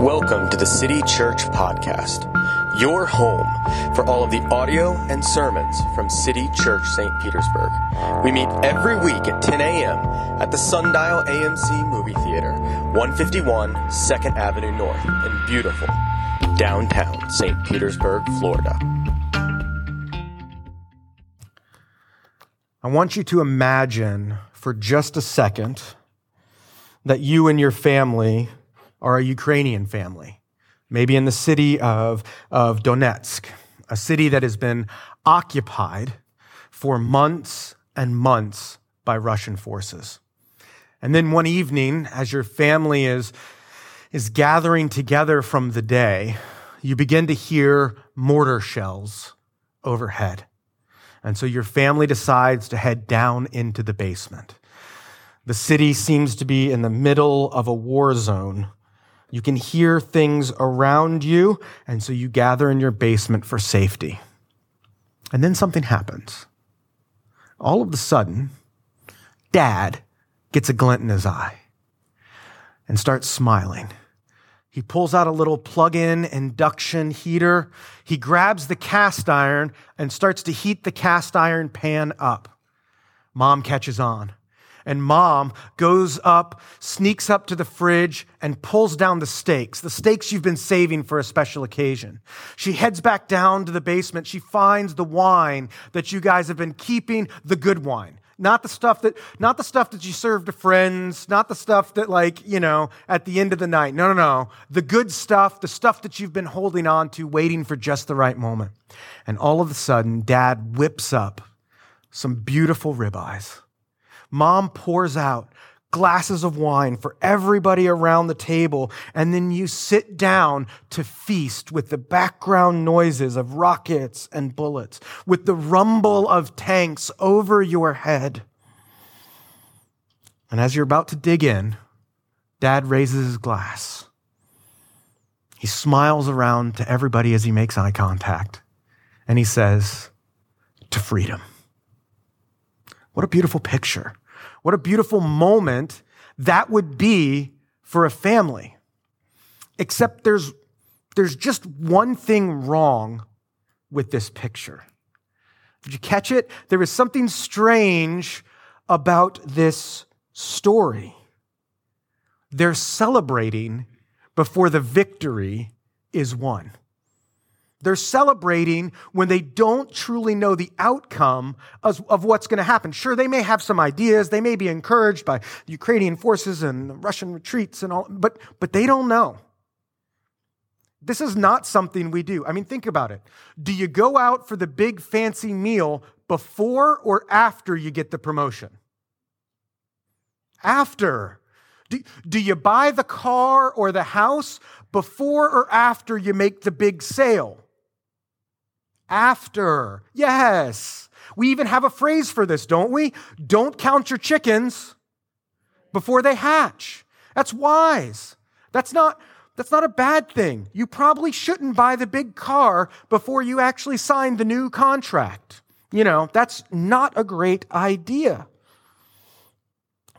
Welcome to the City Church Podcast, your home for all of the audio and sermons from City Church St. Petersburg. We meet every week at 10 a.m. at the Sundial AMC Movie Theater, 151 2nd Avenue North in beautiful downtown St. Petersburg, Florida. I want you to imagine for just a second that you and your family are a Ukrainian family, maybe in the city of, of Donetsk, a city that has been occupied for months and months by Russian forces. And then one evening, as your family is, is gathering together from the day, you begin to hear mortar shells overhead. And so your family decides to head down into the basement. The city seems to be in the middle of a war zone you can hear things around you, and so you gather in your basement for safety. And then something happens. All of a sudden, dad gets a glint in his eye and starts smiling. He pulls out a little plug in induction heater. He grabs the cast iron and starts to heat the cast iron pan up. Mom catches on and mom goes up, sneaks up to the fridge, and pulls down the steaks, the steaks you've been saving for a special occasion. She heads back down to the basement. She finds the wine that you guys have been keeping, the good wine. Not the stuff that, not the stuff that you serve to friends, not the stuff that like, you know, at the end of the night. No, no, no. The good stuff, the stuff that you've been holding on to, waiting for just the right moment. And all of a sudden, dad whips up some beautiful ribeyes Mom pours out glasses of wine for everybody around the table, and then you sit down to feast with the background noises of rockets and bullets, with the rumble of tanks over your head. And as you're about to dig in, Dad raises his glass. He smiles around to everybody as he makes eye contact, and he says, To freedom. What a beautiful picture. What a beautiful moment that would be for a family. Except there's, there's just one thing wrong with this picture. Did you catch it? There is something strange about this story. They're celebrating before the victory is won. They're celebrating when they don't truly know the outcome of, of what's going to happen. Sure, they may have some ideas. They may be encouraged by Ukrainian forces and Russian retreats and all, but, but they don't know. This is not something we do. I mean, think about it. Do you go out for the big fancy meal before or after you get the promotion? After. Do, do you buy the car or the house before or after you make the big sale? After. Yes. We even have a phrase for this, don't we? Don't count your chickens before they hatch. That's wise. That's not that's not a bad thing. You probably shouldn't buy the big car before you actually sign the new contract. You know, that's not a great idea.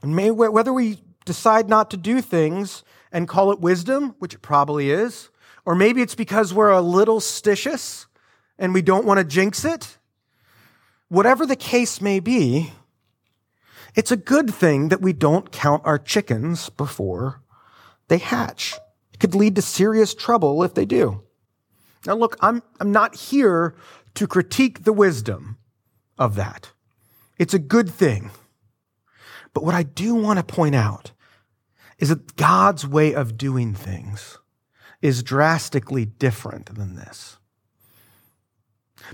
And may, whether we decide not to do things and call it wisdom, which it probably is, or maybe it's because we're a little stitious, and we don't want to jinx it, whatever the case may be, it's a good thing that we don't count our chickens before they hatch. It could lead to serious trouble if they do. Now, look, I'm, I'm not here to critique the wisdom of that. It's a good thing. But what I do want to point out is that God's way of doing things is drastically different than this.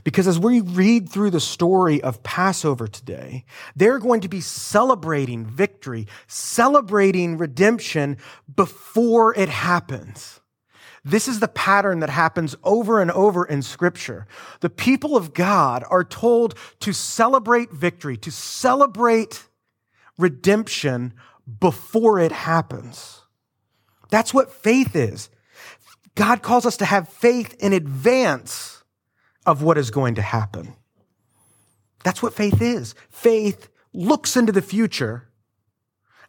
Because as we read through the story of Passover today, they're going to be celebrating victory, celebrating redemption before it happens. This is the pattern that happens over and over in scripture. The people of God are told to celebrate victory, to celebrate redemption before it happens. That's what faith is. God calls us to have faith in advance of what is going to happen. That's what faith is. Faith looks into the future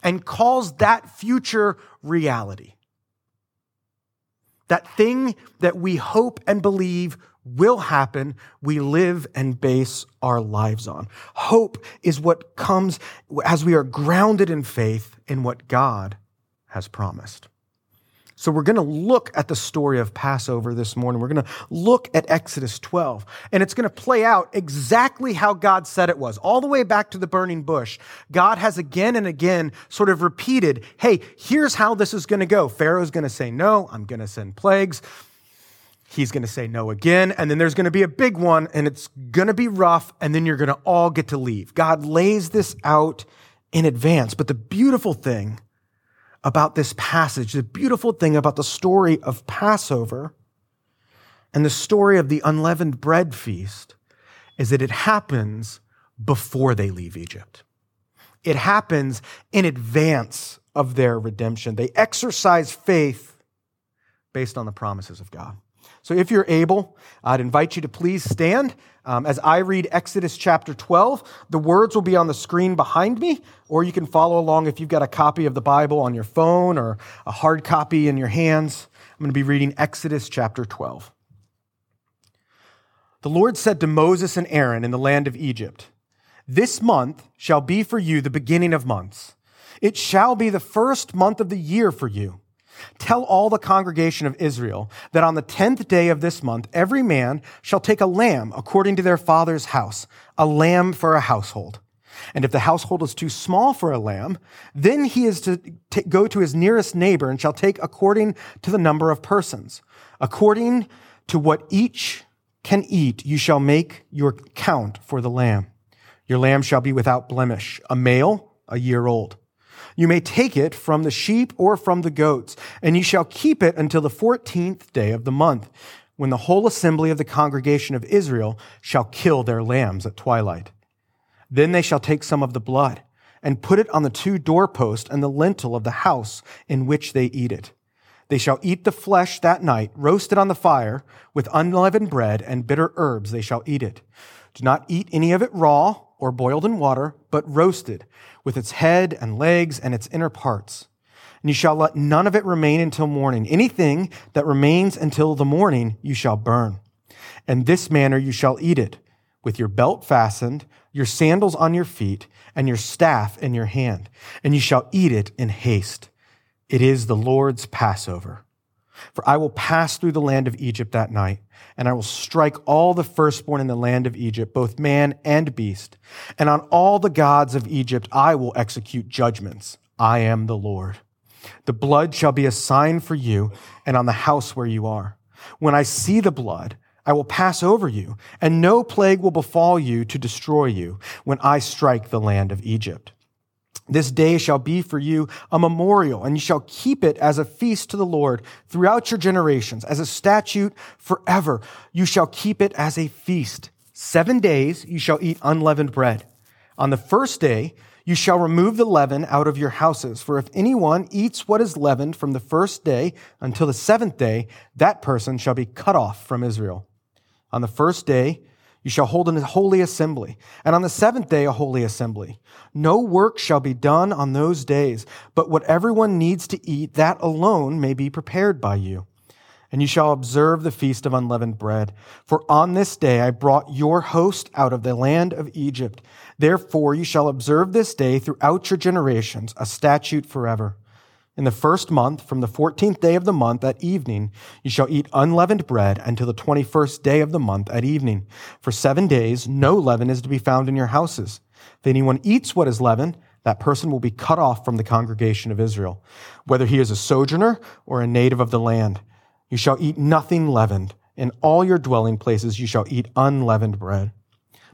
and calls that future reality. that thing that we hope and believe will happen, we live and base our lives on. Hope is what comes as we are grounded in faith in what God has promised. So we're going to look at the story of Passover this morning. We're going to look at Exodus 12, and it's going to play out exactly how God said it was, all the way back to the burning bush. God has again and again sort of repeated, hey, here's how this is going to go. Pharaoh's going to say no, I'm going to send plagues. He's going to say no again, and then there's going to be a big one, and it's going to be rough, and then you're going to all get to leave. God lays this out in advance. But the beautiful thing about this passage, the beautiful thing about the story of Passover and the story of the unleavened bread feast is that it happens before they leave Egypt. It happens in advance of their redemption. They exercise faith based on the promises of God. So if you're able, I'd invite you to please stand um, as I read Exodus chapter 12, the words will be on the screen behind me, or you can follow along if you've got a copy of the Bible on your phone or a hard copy in your hands. I'm going to be reading Exodus chapter 12. The Lord said to Moses and Aaron in the land of Egypt, This month shall be for you the beginning of months. It shall be the first month of the year for you. Tell all the congregation of Israel that on the tenth day of this month, every man shall take a lamb according to their father's house, a lamb for a household. And if the household is too small for a lamb, then he is to t- go to his nearest neighbor and shall take according to the number of persons. According to what each can eat, you shall make your count for the lamb. Your lamb shall be without blemish, a male, a year old. You may take it from the sheep or from the goats, and you shall keep it until the fourteenth day of the month, when the whole assembly of the congregation of Israel shall kill their lambs at twilight. Then they shall take some of the blood and put it on the two doorposts and the lintel of the house in which they eat it. They shall eat the flesh that night, roasted on the fire, with unleavened bread and bitter herbs they shall eat it. Do not eat any of it raw or boiled in water, but roasted, with its head and legs and its inner parts. And you shall let none of it remain until morning. Anything that remains until the morning you shall burn. In this manner you shall eat it, with your belt fastened, your sandals on your feet, and your staff in your hand. And you shall eat it in haste. It is the Lord's Passover. For I will pass through the land of Egypt that night, and I will strike all the firstborn in the land of Egypt, both man and beast. And on all the gods of Egypt I will execute judgments. I am the Lord. The blood shall be a sign for you and on the house where you are. When I see the blood, I will pass over you, and no plague will befall you to destroy you when I strike the land of Egypt. This day shall be for you a memorial, and you shall keep it as a feast to the Lord throughout your generations, as a statute forever. You shall keep it as a feast. Seven days you shall eat unleavened bread. On the first day, you shall remove the leaven out of your houses. For if anyone eats what is leavened from the first day until the seventh day, that person shall be cut off from Israel. On the first day, you shall hold a holy assembly, and on the seventh day a holy assembly. No work shall be done on those days, but what everyone needs to eat, that alone may be prepared by you. And you shall observe the feast of unleavened bread. For on this day I brought your host out of the land of Egypt. Therefore you shall observe this day throughout your generations, a statute forever. In the first month, from the fourteenth day of the month at evening, you shall eat unleavened bread until the twenty first day of the month at evening. For seven days, no leaven is to be found in your houses. If anyone eats what is leavened, that person will be cut off from the congregation of Israel, whether he is a sojourner or a native of the land. You shall eat nothing leavened. In all your dwelling places you shall eat unleavened bread.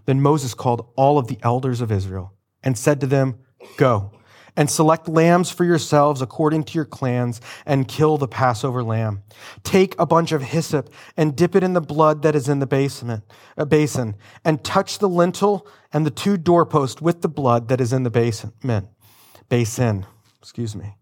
Then Moses called all of the elders of Israel and said to them, Go and select lambs for yourselves according to your clans and kill the Passover lamb. Take a bunch of hyssop and dip it in the blood that is in the basement, a basin and touch the lintel and the two doorposts with the blood that is in the basement, basin, excuse me.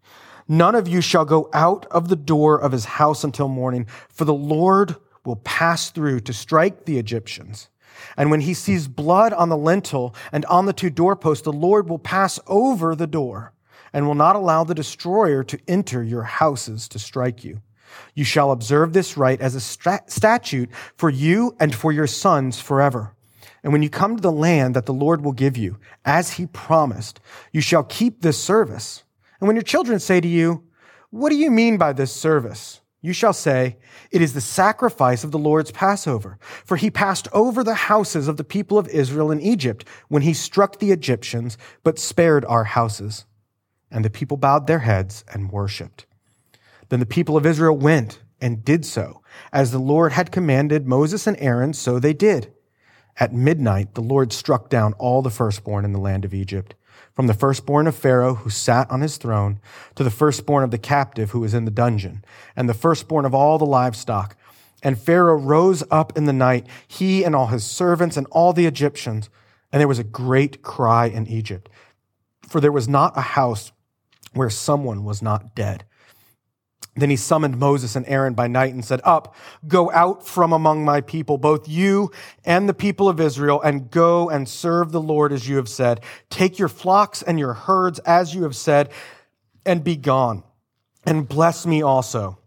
None of you shall go out of the door of his house until morning, for the Lord will pass through to strike the Egyptians. And when he sees blood on the lintel and on the two doorposts, the Lord will pass over the door and will not allow the destroyer to enter your houses to strike you. You shall observe this rite as a statute for you and for your sons forever. And when you come to the land that the Lord will give you, as he promised, you shall keep this service. And when your children say to you, What do you mean by this service? You shall say, It is the sacrifice of the Lord's Passover. For he passed over the houses of the people of Israel in Egypt when he struck the Egyptians, but spared our houses. And the people bowed their heads and worshiped. Then the people of Israel went and did so. As the Lord had commanded Moses and Aaron, so they did. At midnight, the Lord struck down all the firstborn in the land of Egypt, from the firstborn of Pharaoh who sat on his throne to the firstborn of the captive who was in the dungeon, and the firstborn of all the livestock. And Pharaoh rose up in the night, he and all his servants and all the Egyptians, and there was a great cry in Egypt, for there was not a house where someone was not dead. Then he summoned Moses and Aaron by night and said, Up, go out from among my people, both you and the people of Israel, and go and serve the Lord as you have said. Take your flocks and your herds as you have said, and be gone. And bless me also.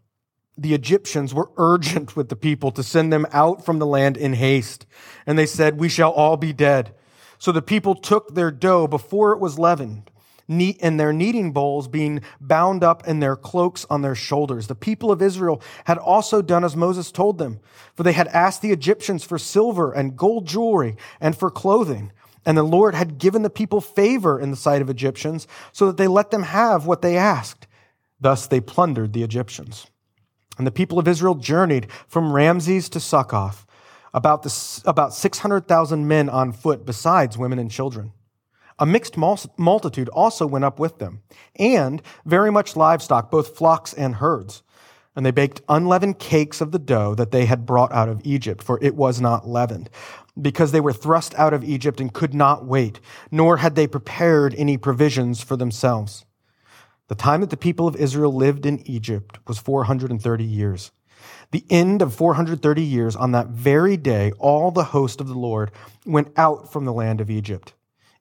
The Egyptians were urgent with the people to send them out from the land in haste. And they said, We shall all be dead. So the people took their dough before it was leavened in their kneading bowls being bound up in their cloaks on their shoulders. The people of Israel had also done as Moses told them, for they had asked the Egyptians for silver and gold jewelry and for clothing. And the Lord had given the people favor in the sight of Egyptians so that they let them have what they asked. Thus they plundered the Egyptians. And the people of Israel journeyed from Ramses to Succoth, about, about 600,000 men on foot, besides women and children. A mixed multitude also went up with them, and very much livestock, both flocks and herds. And they baked unleavened cakes of the dough that they had brought out of Egypt, for it was not leavened, because they were thrust out of Egypt and could not wait, nor had they prepared any provisions for themselves. The time that the people of Israel lived in Egypt was 430 years. The end of 430 years, on that very day, all the host of the Lord went out from the land of Egypt.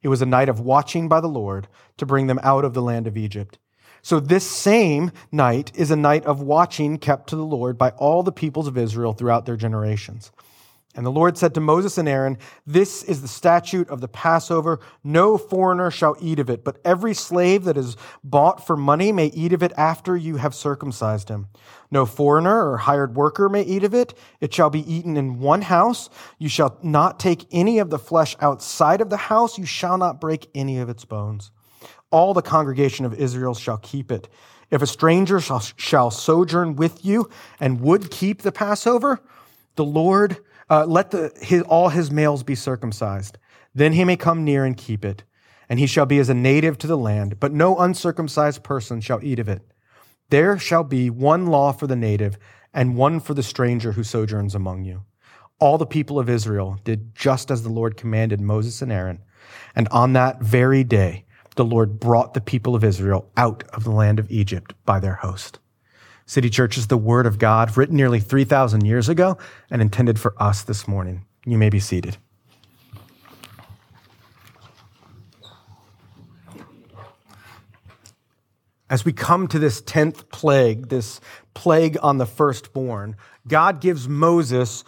It was a night of watching by the Lord to bring them out of the land of Egypt. So this same night is a night of watching kept to the Lord by all the peoples of Israel throughout their generations. And the Lord said to Moses and Aaron, This is the statute of the Passover. No foreigner shall eat of it, but every slave that is bought for money may eat of it after you have circumcised him. No foreigner or hired worker may eat of it. It shall be eaten in one house. You shall not take any of the flesh outside of the house. You shall not break any of its bones. All the congregation of Israel shall keep it. If a stranger shall, shall sojourn with you and would keep the Passover, the Lord uh, let the, his, all his males be circumcised. Then he may come near and keep it, and he shall be as a native to the land, but no uncircumcised person shall eat of it. There shall be one law for the native and one for the stranger who sojourns among you. All the people of Israel did just as the Lord commanded Moses and Aaron. And on that very day, the Lord brought the people of Israel out of the land of Egypt by their host. City Church is the Word of God, written nearly 3,000 years ago and intended for us this morning. You may be seated. As we come to this 10th plague, this plague on the firstborn, God gives Moses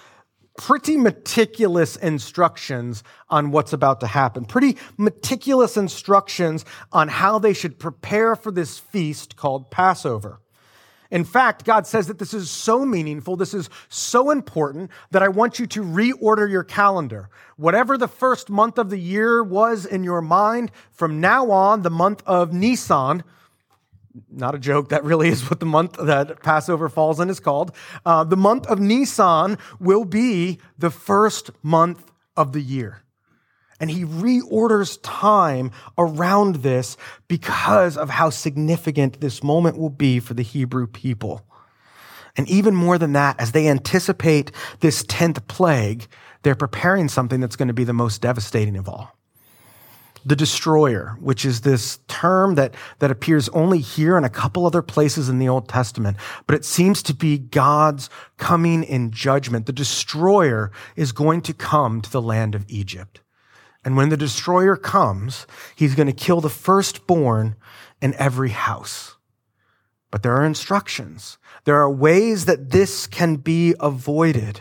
pretty meticulous instructions on what's about to happen, pretty meticulous instructions on how they should prepare for this feast called Passover. In fact, God says that this is so meaningful, this is so important that I want you to reorder your calendar. Whatever the first month of the year was in your mind, from now on, the month of Nisan, not a joke, that really is what the month that Passover falls in is called. Uh, the month of Nisan will be the first month of the year. And he reorders time around this because of how significant this moment will be for the Hebrew people. And even more than that, as they anticipate this 10th plague, they're preparing something that's going to be the most devastating of all. The destroyer, which is this term that, that appears only here and a couple other places in the Old Testament, but it seems to be God's coming in judgment. The destroyer is going to come to the land of Egypt. And when the destroyer comes, he's going to kill the firstborn in every house. But there are instructions. There are ways that this can be avoided.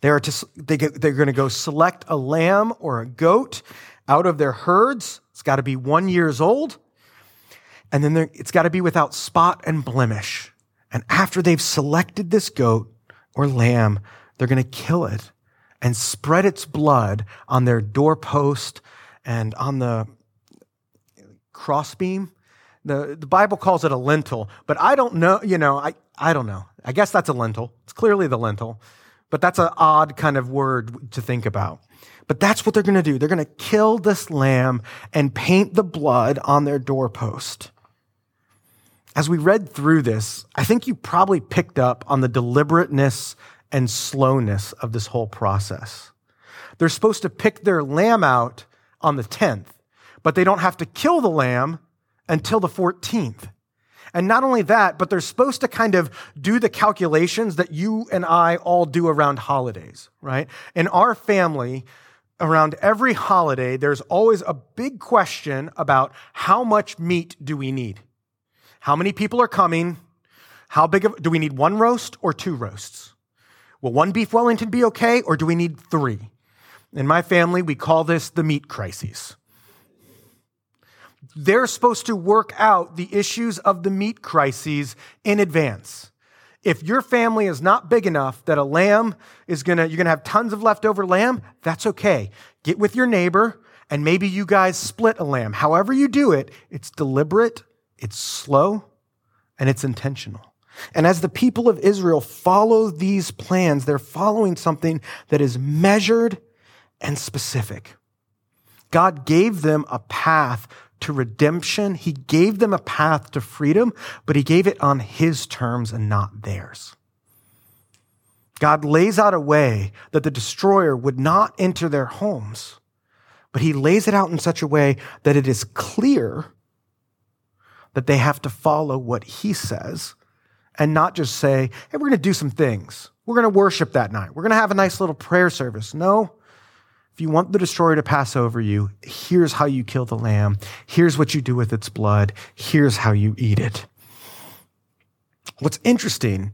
They are to, they get, they're going to go select a lamb or a goat out of their herds. It's got to be one years old. And then it's got to be without spot and blemish. And after they've selected this goat or lamb, they're going to kill it and spread its blood on their doorpost and on the crossbeam. The, the Bible calls it a lintel, but I don't know, you know, I, I don't know. I guess that's a lintel. It's clearly the lintel, but that's an odd kind of word to think about. But that's what they're going to do. They're going to kill this lamb and paint the blood on their doorpost. As we read through this, I think you probably picked up on the deliberateness and slowness of this whole process. They're supposed to pick their lamb out on the 10th, but they don't have to kill the lamb until the 14th. And not only that, but they're supposed to kind of do the calculations that you and I all do around holidays, right? In our family, around every holiday, there's always a big question about how much meat do we need? How many people are coming? How big of, do we need one roast or two roasts? Will one beef Wellington be okay, or do we need three? In my family, we call this the meat crises. They're supposed to work out the issues of the meat crises in advance. If your family is not big enough that a lamb is gonna, you're gonna have tons of leftover lamb, that's okay. Get with your neighbor and maybe you guys split a lamb. However you do it, it's deliberate, it's slow, and it's intentional. And as the people of Israel follow these plans, they're following something that is measured and specific. God gave them a path to redemption. He gave them a path to freedom, but he gave it on his terms and not theirs. God lays out a way that the destroyer would not enter their homes, but he lays it out in such a way that it is clear that they have to follow what he says and not just say, hey, we're going to do some things. We're going to worship that night. We're going to have a nice little prayer service. No. If you want the destroyer to pass over you, here's how you kill the lamb. Here's what you do with its blood. Here's how you eat it. What's interesting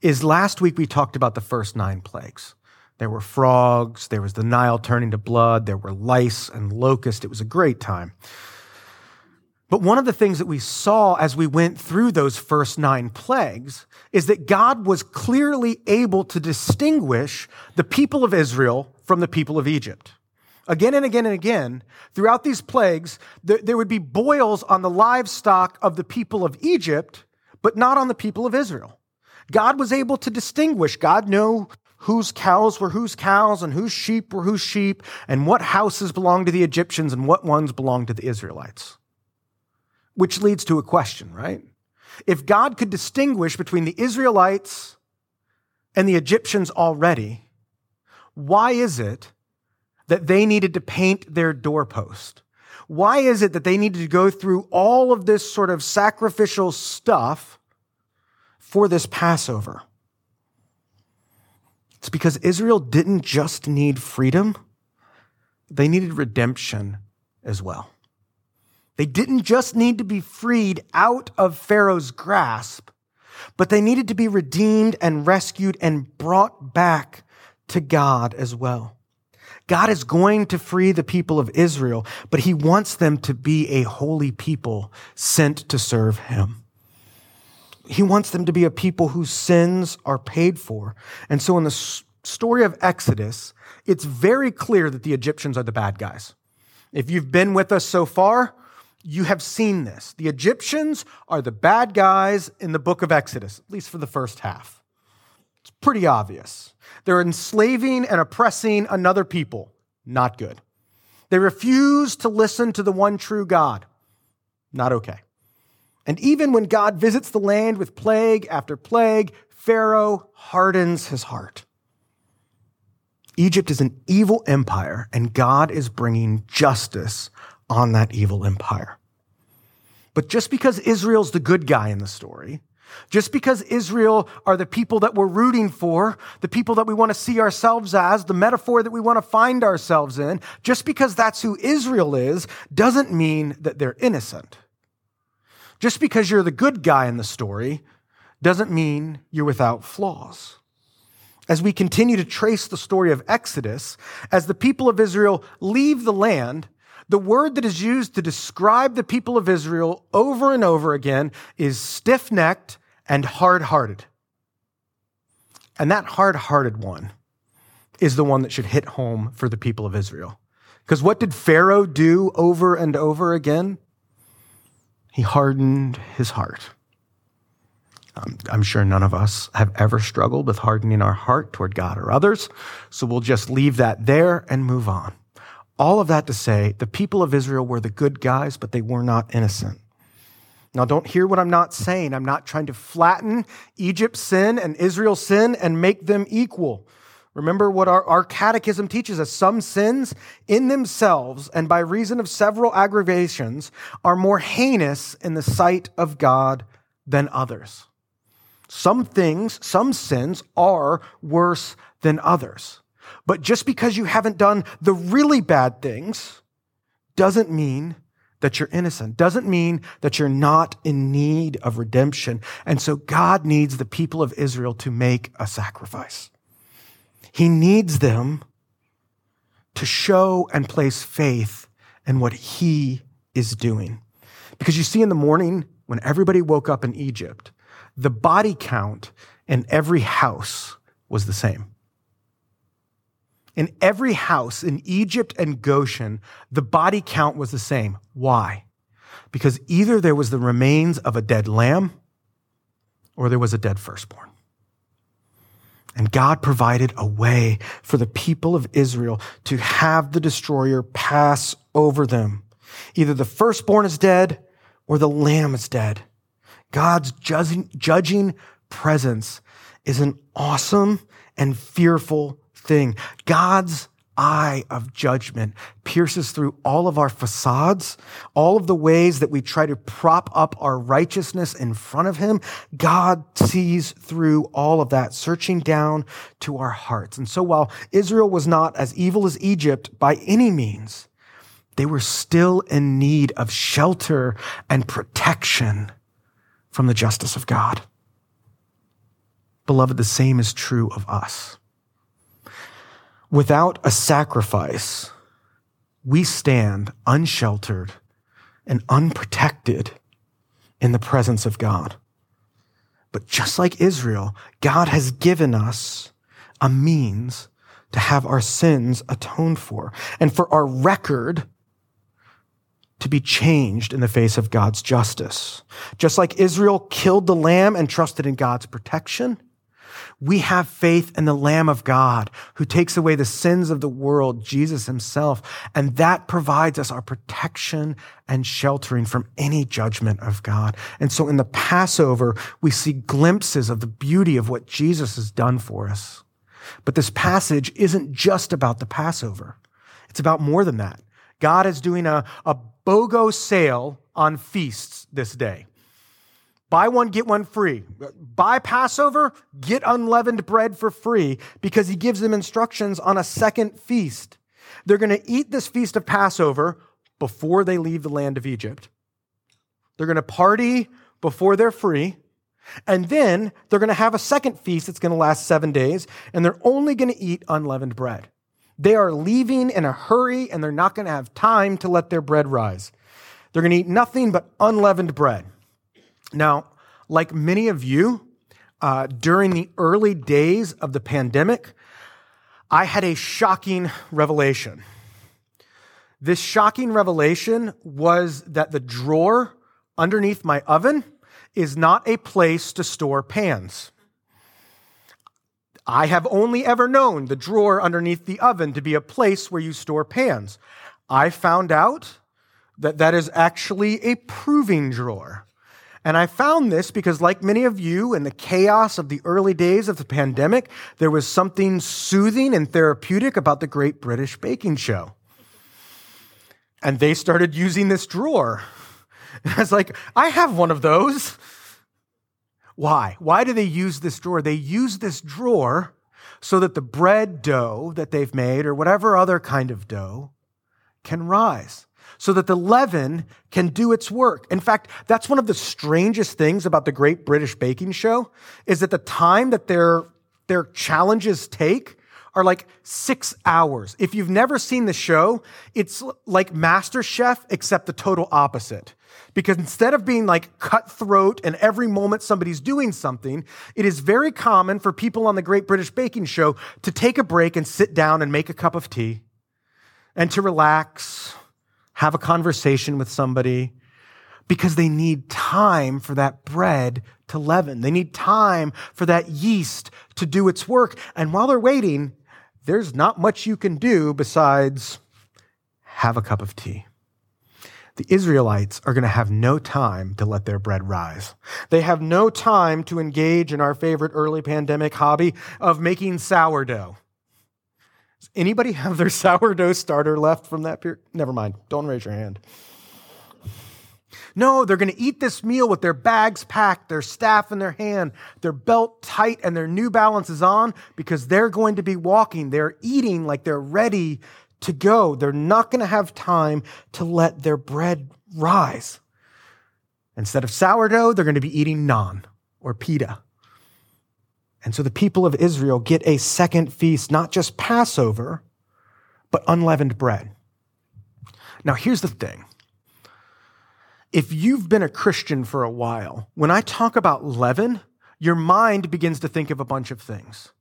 is last week we talked about the first nine plagues. There were frogs, there was the Nile turning to blood, there were lice and locusts. It was a great time. But one of the things that we saw as we went through those first nine plagues is that God was clearly able to distinguish the people of Israel from the people of Egypt. Again and again and again, throughout these plagues, there, would be boils on the livestock of the people of Egypt, but not on the people of Israel. God was able to distinguish. God knew whose cows were whose cows and whose sheep were whose sheep and what houses belonged to the Egyptians and what ones belonged to the Israelites. Which leads to a question, right? If God could distinguish between the Israelites and the Egyptians already, why is it that they needed to paint their doorpost? Why is it that they needed to go through all of this sort of sacrificial stuff for this Passover? It's because Israel didn't just need freedom, they needed redemption as well. They didn't just need to be freed out of Pharaoh's grasp, but they needed to be redeemed and rescued and brought back to God as well. God is going to free the people of Israel, but he wants them to be a holy people sent to serve him. He wants them to be a people whose sins are paid for. And so in the story of Exodus, it's very clear that the Egyptians are the bad guys. If you've been with us so far, you have seen this. The Egyptians are the bad guys in the book of Exodus, at least for the first half. It's pretty obvious. They're enslaving and oppressing another people. Not good. They refuse to listen to the one true God. Not okay. And even when God visits the land with plague after plague, Pharaoh hardens his heart. Egypt is an evil empire, and God is bringing justice on that evil empire. But just because Israel's the good guy in the story, just because Israel are the people that we're rooting for, the people that we want to see ourselves as, the metaphor that we want to find ourselves in, just because that's who Israel is, doesn't mean that they're innocent. Just because you're the good guy in the story doesn't mean you're without flaws. As we continue to trace the story of Exodus, as the people of Israel leave the land, the word that is used to describe the people of Israel over and over again is stiff necked and hard hearted. And that hard hearted one is the one that should hit home for the people of Israel. Because what did Pharaoh do over and over again? He hardened his heart. Um, I'm sure none of us have ever struggled with hardening our heart toward God or others, so we'll just leave that there and move on. All of that to say, the people of Israel were the good guys, but they were not innocent. Now, don't hear what I'm not saying. I'm not trying to flatten Egypt's sin and Israel's sin and make them equal. Remember what our, our catechism teaches us. Some sins in themselves and by reason of several aggravations are more heinous in the sight of God than others. Some things, some sins are worse than others. But just because you haven't done the really bad things doesn't mean that you're innocent, doesn't mean that you're not in need of redemption. And so God needs the people of Israel to make a sacrifice. He needs them to show and place faith in what he is doing. Because you see, in the morning, when everybody woke up in Egypt, the body count in every house was the same. In every house in Egypt and Goshen, the body count was the same. Why? Because either there was the remains of a dead lamb or there was a dead firstborn. And God provided a way for the people of Israel to have the destroyer pass over them. Either the firstborn is dead or the lamb is dead. God's judging, judging presence is an awesome and fearful thing. God's eye of judgment pierces through all of our facades, all of the ways that we try to prop up our righteousness in front of Him. God sees through all of that, searching down to our hearts. And so while Israel was not as evil as Egypt by any means, they were still in need of shelter and protection from the justice of God. Beloved, the same is true of us. Without a sacrifice, we stand unsheltered and unprotected in the presence of God. But just like Israel, God has given us a means to have our sins atoned for and for our record to be changed in the face of God's justice. Just like Israel killed the lamb and trusted in God's protection, we have faith in the Lamb of God who takes away the sins of the world, Jesus himself. And that provides us our protection and sheltering from any judgment of God. And so in the Passover, we see glimpses of the beauty of what Jesus has done for us. But this passage isn't just about the Passover. It's about more than that. God is doing a, a BOGO sale on feasts this day. Buy one, get one free. Buy Passover, get unleavened bread for free because he gives them instructions on a second feast. They're going to eat this feast of Passover before they leave the land of Egypt. They're going to party before they're free. And then they're going to have a second feast that's going to last seven days, and they're only going to eat unleavened bread. They are leaving in a hurry, and they're not going to have time to let their bread rise. They're going to eat nothing but unleavened bread. Now, like many of you, uh, during the early days of the pandemic, I had a shocking revelation. This shocking revelation was that the drawer underneath my oven is not a place to store pans. I have only ever known the drawer underneath the oven to be a place where you store pans. I found out that that is actually a proving drawer. And I found this because, like many of you, in the chaos of the early days of the pandemic, there was something soothing and therapeutic about the Great British Baking Show. And they started using this drawer. And I was like, I have one of those. Why? Why do they use this drawer? They use this drawer so that the bread dough that they've made, or whatever other kind of dough, can rise. So that the leaven can do its work. In fact, that's one of the strangest things about the Great British Baking Show is that the time that their, their challenges take are like six hours. If you've never seen the show, it's like MasterChef, except the total opposite. Because instead of being like cutthroat and every moment somebody's doing something, it is very common for people on the Great British Baking Show to take a break and sit down and make a cup of tea and to relax, have a conversation with somebody, because they need time for that bread to leaven. They need time for that yeast to do its work. And while they're waiting, there's not much you can do besides have a cup of tea. The Israelites are going to have no time to let their bread rise. They have no time to engage in our favorite early pandemic hobby of making sourdough. Does anybody have their sourdough starter left from that period? Never mind. Don't raise your hand. No, they're going to eat this meal with their bags packed, their staff in their hand, their belt tight, and their New Balances on because they're going to be walking. They're eating like they're ready to go. They're not going to have time to let their bread rise. Instead of sourdough, they're going to be eating naan or pita. And so the people of Israel get a second feast, not just Passover, but unleavened bread. Now, here's the thing if you've been a Christian for a while, when I talk about leaven, your mind begins to think of a bunch of things.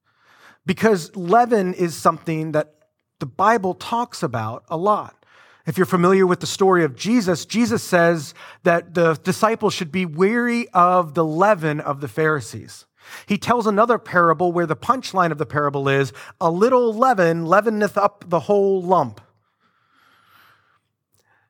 Because leaven is something that the Bible talks about a lot. If you're familiar with the story of Jesus, Jesus says that the disciples should be weary of the leaven of the Pharisees. He tells another parable where the punchline of the parable is a little leaven leaveneth up the whole lump.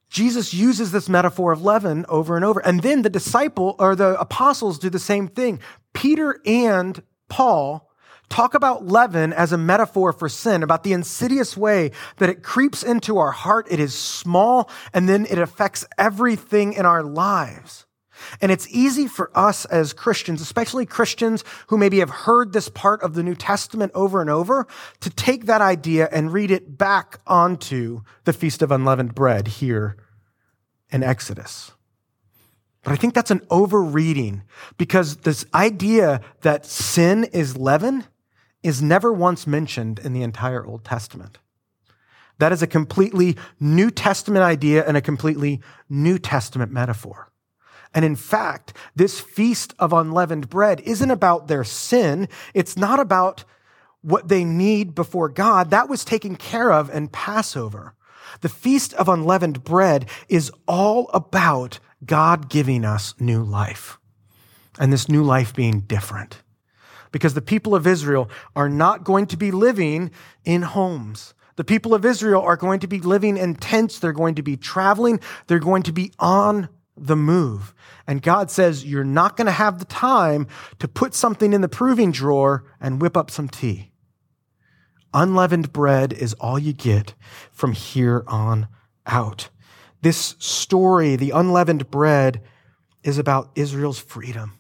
Jesus uses this metaphor of leaven over and over. And then the disciple or the apostles do the same thing. Peter and Paul talk about leaven as a metaphor for sin, about the insidious way that it creeps into our heart. It is small and then it affects everything in our lives. And it's easy for us as Christians, especially Christians who maybe have heard this part of the New Testament over and over, to take that idea and read it back onto the Feast of Unleavened Bread here in Exodus. But I think that's an overreading because this idea that sin is leaven is never once mentioned in the entire Old Testament. That is a completely New Testament idea and a completely New Testament metaphor. And in fact, this feast of unleavened bread isn't about their sin. It's not about what they need before God. That was taken care of in Passover. The feast of unleavened bread is all about God giving us new life. And this new life being different. Because the people of Israel are not going to be living in homes. The people of Israel are going to be living in tents. They're going to be traveling. They're going to be on the move. And God says, You're not going to have the time to put something in the proving drawer and whip up some tea. Unleavened bread is all you get from here on out. This story, the unleavened bread, is about Israel's freedom.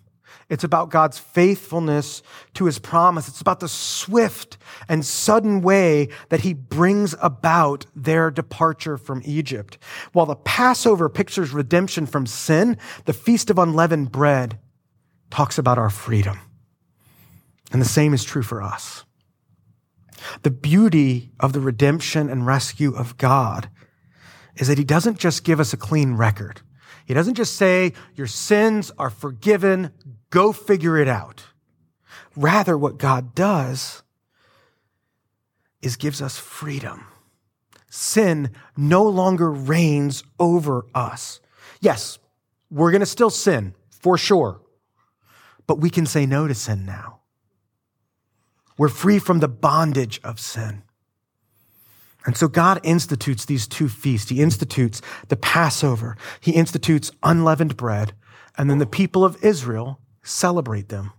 It's about God's faithfulness to his promise. It's about the swift and sudden way that he brings about their departure from Egypt. While the Passover pictures redemption from sin, the Feast of Unleavened Bread talks about our freedom. And the same is true for us. The beauty of the redemption and rescue of God is that he doesn't just give us a clean record. He doesn't just say, your sins are forgiven, go figure it out. Rather, what God does is gives us freedom. Sin no longer reigns over us. Yes, we're going to still sin for sure, but we can say no to sin now. We're free from the bondage of sin. And so God institutes these two feasts. He institutes the Passover. He institutes unleavened bread. And then the people of Israel celebrate them.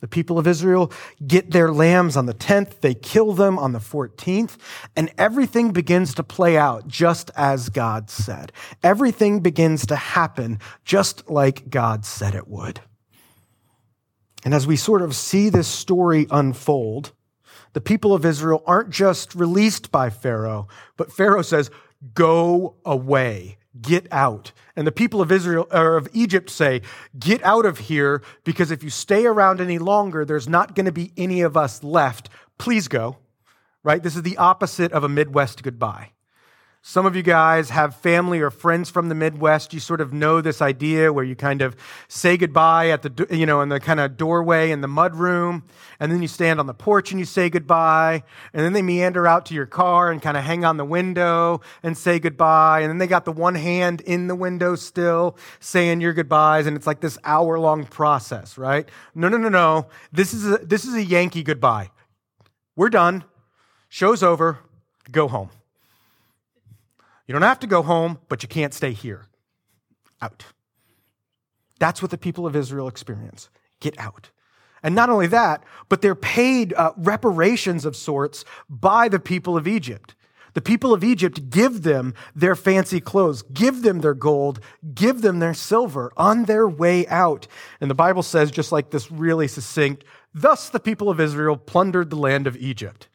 The people of Israel get their lambs on the 10th. They kill them on the 14th. And everything begins to play out just as God said. Everything begins to happen just like God said it would. And as we sort of see this story unfold, the people of Israel aren't just released by Pharaoh, but Pharaoh says, Go away, get out. And the people of Israel or of Egypt say, Get out of here, because if you stay around any longer, there's not going to be any of us left. Please go. Right? This is the opposite of a Midwest goodbye. Some of you guys have family or friends from the Midwest. You sort of know this idea where you kind of say goodbye at the, you know, in the kind of doorway in the mud room. And then you stand on the porch and you say goodbye. And then they meander out to your car and kind of hang on the window and say goodbye. And then they got the one hand in the window still saying your goodbyes. And it's like this hour long process, right? No, no, no, no. This is a, this is a Yankee goodbye. We're done. Show's over. Go home. You don't have to go home, but you can't stay here. Out. That's what the people of Israel experience. Get out. And not only that, but they're paid uh, reparations of sorts by the people of Egypt. The people of Egypt give them their fancy clothes, give them their gold, give them their silver on their way out. And the Bible says, just like this really succinct, thus the people of Israel plundered the land of Egypt.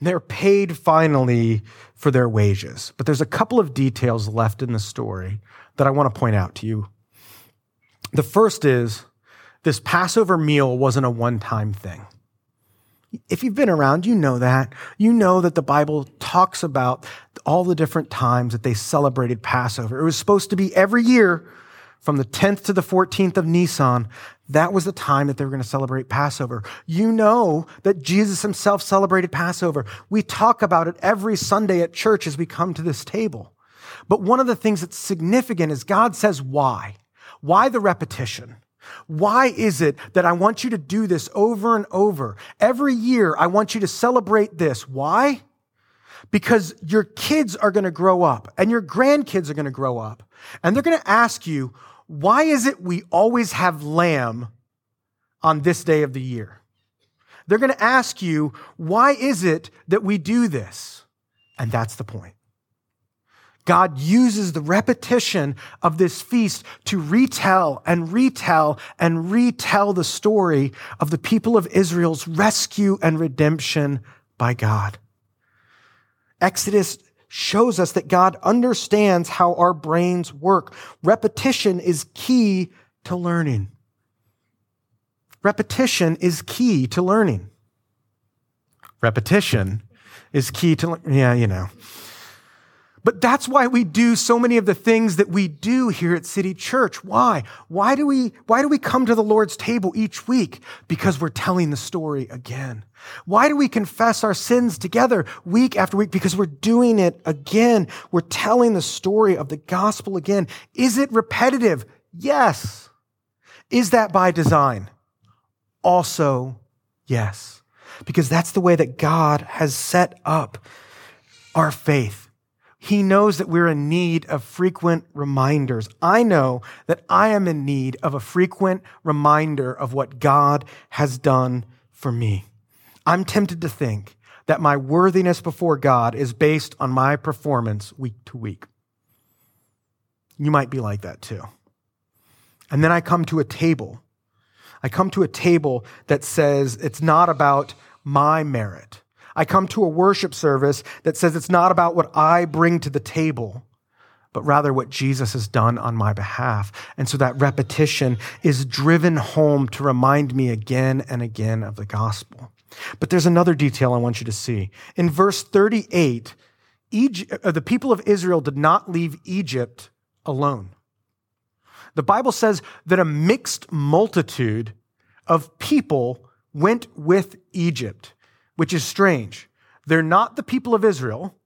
They're paid finally for their wages. But there's a couple of details left in the story that I want to point out to you. The first is this Passover meal wasn't a one time thing. If you've been around, you know that. You know that the Bible talks about all the different times that they celebrated Passover. It was supposed to be every year from the 10th to the 14th of Nisan, that was the time that they were going to celebrate Passover. You know that Jesus himself celebrated Passover. We talk about it every Sunday at church as we come to this table. But one of the things that's significant is God says, why? Why the repetition? Why is it that I want you to do this over and over? Every year, I want you to celebrate this. Why? Because your kids are going to grow up and your grandkids are going to grow up and they're going to ask you, why is it we always have lamb on this day of the year? They're going to ask you, why is it that we do this? And that's the point. God uses the repetition of this feast to retell and retell and retell the story of the people of Israel's rescue and redemption by God. Exodus shows us that God understands how our brains work. Repetition is key to learning. Repetition is key to learning. Repetition is key to, yeah, you know. But that's why we do so many of the things that we do here at City Church. Why? Why do we, why do we come to the Lord's table each week? Because we're telling the story again. Why do we confess our sins together week after week? Because we're doing it again. We're telling the story of the gospel again. Is it repetitive? Yes. Is that by design? Also, yes. Because that's the way that God has set up our faith. He knows that we're in need of frequent reminders. I know that I am in need of a frequent reminder of what God has done for me. I'm tempted to think that my worthiness before God is based on my performance week to week. You might be like that too. And then I come to a table. I come to a table that says it's not about my merit. I come to a worship service that says it's not about what I bring to the table, but rather what Jesus has done on my behalf. And so that repetition is driven home to remind me again and again of the gospel. But there's another detail I want you to see. In verse 38, Egypt, uh, the people of Israel did not leave Egypt alone. The Bible says that a mixed multitude of people went with Egypt which is strange. They're not the people of Israel.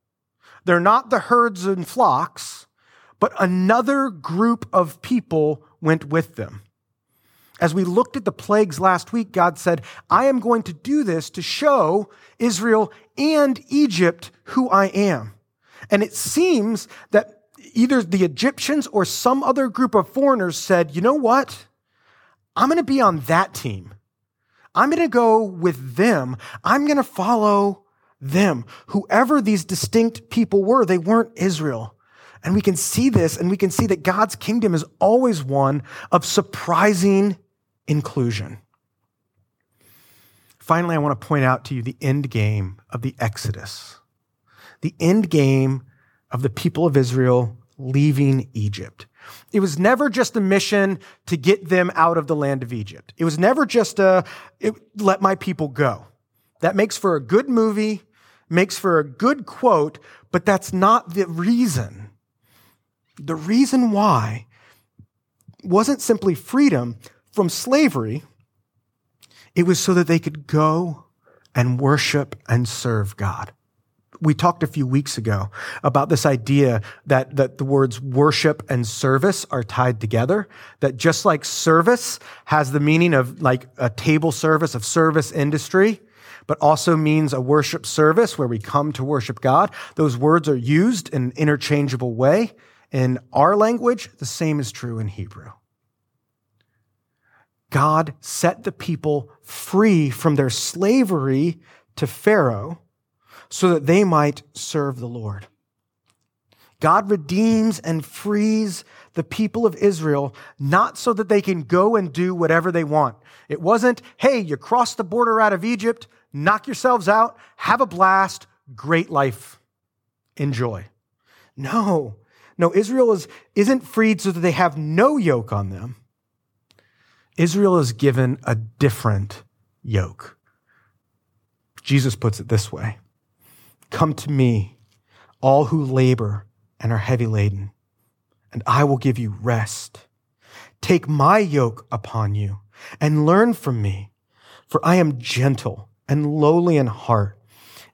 They're not the herds and flocks, but another group of people went with them. As we looked at the plagues last week, God said, I am going to do this to show Israel and Egypt who I am. And it seems that either the Egyptians or some other group of foreigners said, you know what? I'm going to be on that team. I'm going to go with them. I'm going to follow them. Whoever these distinct people were, they weren't Israel. And we can see this and we can see that God's kingdom is always one of surprising inclusion. Finally, I want to point out to you the end game of the Exodus. The end game of the people of Israel leaving Egypt. It was never just a mission to get them out of the land of Egypt. It was never just a, it, let my people go. That makes for a good movie, makes for a good quote, but that's not the reason. The reason why wasn't simply freedom from slavery. It was so that they could go and worship and serve God we talked a few weeks ago about this idea that, that the words worship and service are tied together. That just like service has the meaning of like a table service of service industry, but also means a worship service where we come to worship God. Those words are used in an interchangeable way. In our language, the same is true in Hebrew. God set the people free from their slavery to Pharaoh so that they might serve the Lord. God redeems and frees the people of Israel, not so that they can go and do whatever they want. It wasn't, hey, you crossed the border out of Egypt, knock yourselves out, have a blast, great life, enjoy. No, no, Israel is, isn't freed so that they have no yoke on them. Israel is given a different yoke. Jesus puts it this way Come to me, all who labor and are heavy laden, and I will give you rest. Take my yoke upon you and learn from me, for I am gentle and lowly in heart,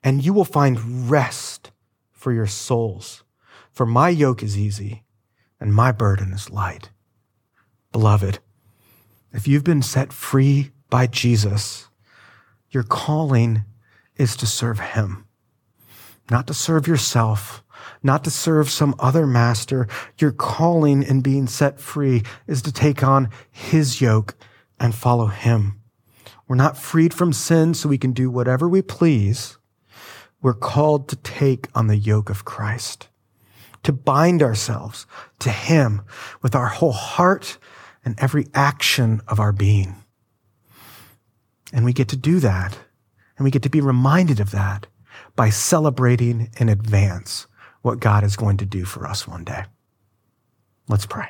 and you will find rest for your souls. For my yoke is easy and my burden is light. Beloved, if you've been set free by Jesus, your calling is to serve him not to serve yourself, not to serve some other master. Your calling in being set free is to take on his yoke and follow him. We're not freed from sin so we can do whatever we please. We're called to take on the yoke of Christ, to bind ourselves to him with our whole heart and every action of our being. And we get to do that. And we get to be reminded of that by celebrating in advance what God is going to do for us one day. Let's pray.